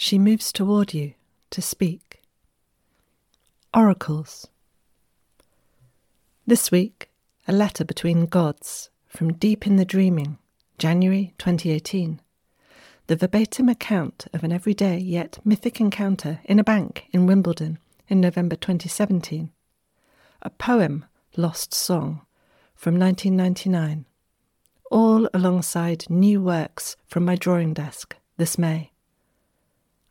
She moves toward you to speak. Oracles. This week, a letter between gods from Deep in the Dreaming, January 2018. The verbatim account of an everyday yet mythic encounter in a bank in Wimbledon in November 2017. A poem, Lost Song, from 1999. All alongside new works from my drawing desk this May.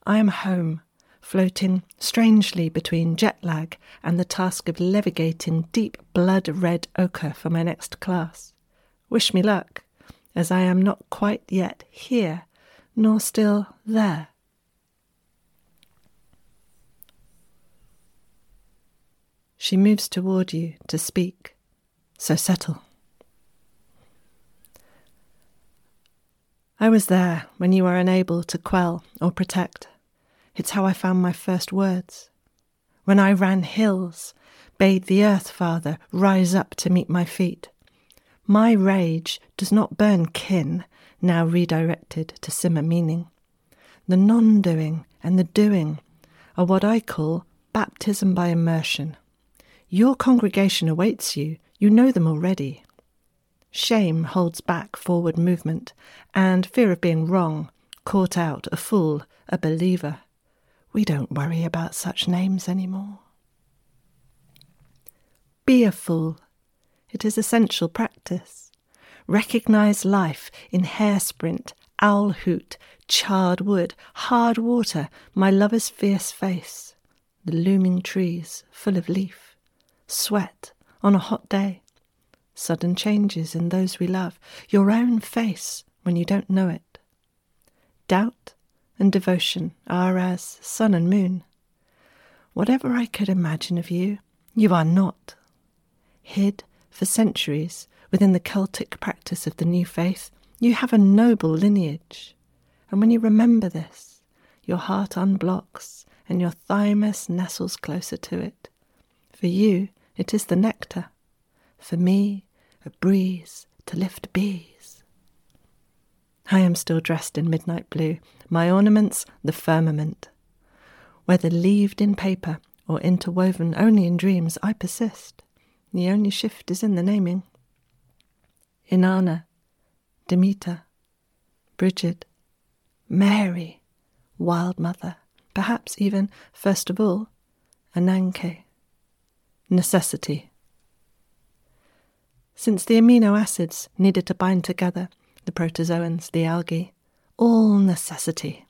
I am home, floating strangely between jet lag and the task of levigating deep blood red ochre for my next class. Wish me luck, as I am not quite yet here, nor still there. She moves toward you to speak, so settle. I was there when you were unable to quell or protect. It's how I found my first words. When I ran hills, bade the earth father rise up to meet my feet. My rage does not burn kin, now redirected to simmer meaning. The non doing and the doing are what I call baptism by immersion. Your congregation awaits you, you know them already. Shame holds back forward movement, and fear of being wrong, caught out, a fool, a believer. We don't worry about such names anymore. Be a fool. It is essential practice. Recognize life in hare sprint, owl hoot, charred wood, hard water, my lover's fierce face, the looming trees full of leaf sweat on a hot day, sudden changes in those we love, your own face when you don't know it. Doubt and devotion are as sun and moon. Whatever I could imagine of you, you are not. Hid for centuries within the Celtic practice of the new faith, you have a noble lineage. And when you remember this, your heart unblocks and your thymus nestles closer to it. For you, it is the nectar. For me, a breeze to lift bees. I am still dressed in midnight blue, my ornaments the firmament. Whether leaved in paper or interwoven only in dreams, I persist. The only shift is in the naming. Inanna, Demeter, Brigid, Mary, Wild Mother, perhaps even, first of all, Ananke necessity. Since the amino acids needed to bind together, the protozoans, the algae, all necessity.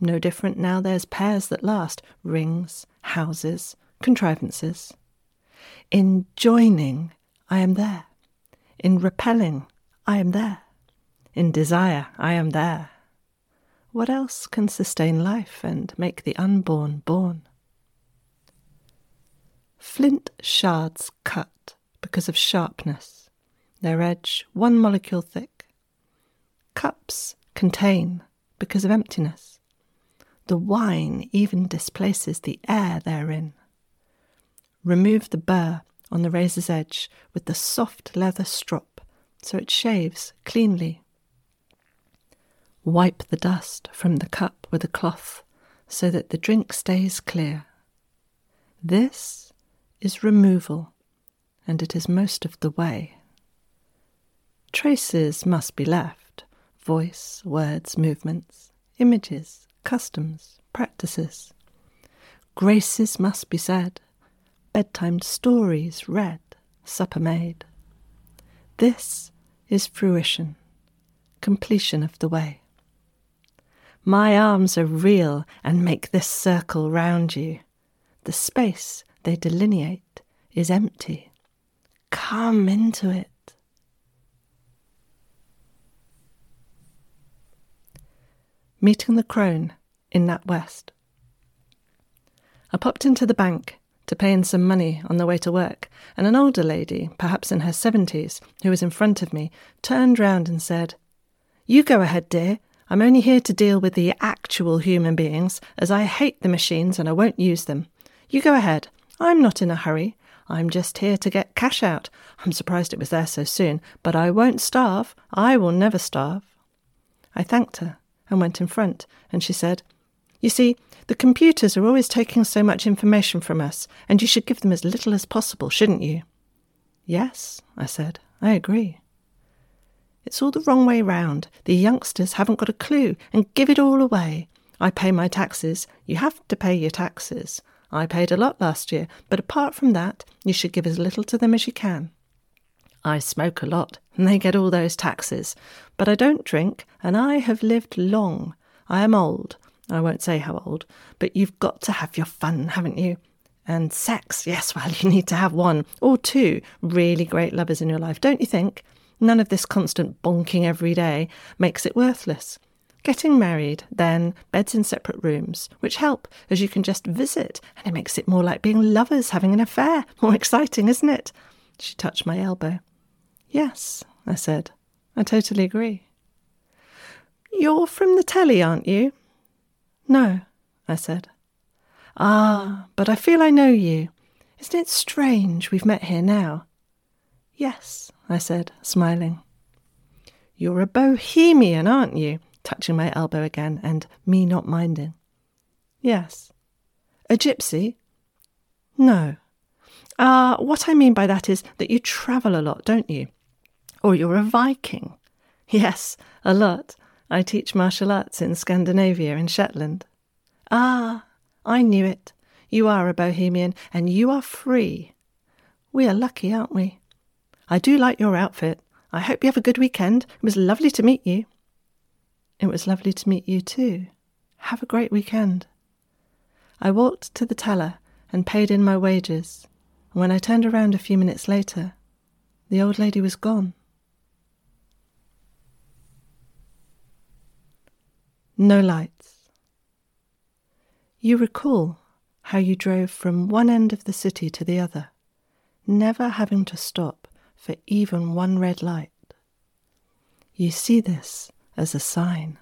No different now there's pairs that last, rings, houses, contrivances. In joining, I am there. In repelling, I am there. In desire, I am there. What else can sustain life and make the unborn born? Flint shards cut because of sharpness, their edge one molecule thick. Cups contain because of emptiness. The wine even displaces the air therein. Remove the burr on the razor's edge with the soft leather strop so it shaves cleanly. Wipe the dust from the cup with a cloth so that the drink stays clear. This is removal, and it is most of the way. Traces must be left voice, words, movements, images, customs, practices. Graces must be said, bedtime stories read, supper made. This is fruition, completion of the way. My arms are real and make this circle round you. The space they delineate is empty. Come into it. Meeting the crone in Nat West. I popped into the bank to pay in some money on the way to work, and an older lady, perhaps in her seventies, who was in front of me, turned round and said, You go ahead, dear. I'm only here to deal with the actual human beings, as I hate the machines and I won't use them. You go ahead. I'm not in a hurry. I'm just here to get cash out. I'm surprised it was there so soon, but I won't starve. I will never starve. I thanked her and went in front, and she said, You see, the computers are always taking so much information from us, and you should give them as little as possible, shouldn't you? Yes, I said, I agree. It's all the wrong way round. The youngsters haven't got a clue and give it all away. I pay my taxes. You have to pay your taxes. I paid a lot last year, but apart from that, you should give as little to them as you can. I smoke a lot, and they get all those taxes. But I don't drink, and I have lived long. I am old. I won't say how old, but you've got to have your fun, haven't you? And sex, yes, well, you need to have one or two really great lovers in your life, don't you think? None of this constant bonking every day makes it worthless. Getting married, then beds in separate rooms, which help as you can just visit, and it makes it more like being lovers having an affair. More exciting, isn't it? She touched my elbow. Yes, I said. I totally agree. You're from the telly, aren't you? No, I said. Ah, but I feel I know you. Isn't it strange we've met here now? Yes, I said, smiling. You're a bohemian, aren't you? touching my elbow again, and me not minding. Yes. A gypsy? No. Ah, uh, what I mean by that is that you travel a lot, don't you? Or you're a Viking. Yes, a lot. I teach martial arts in Scandinavia and Shetland. Ah, I knew it. You are a bohemian, and you are free. We are lucky, aren't we? I do like your outfit. I hope you have a good weekend. It was lovely to meet you. It was lovely to meet you too. Have a great weekend. I walked to the teller and paid in my wages, when I turned around a few minutes later, the old lady was gone. No lights. You recall how you drove from one end of the city to the other, never having to stop for even one red light. You see this as a sign.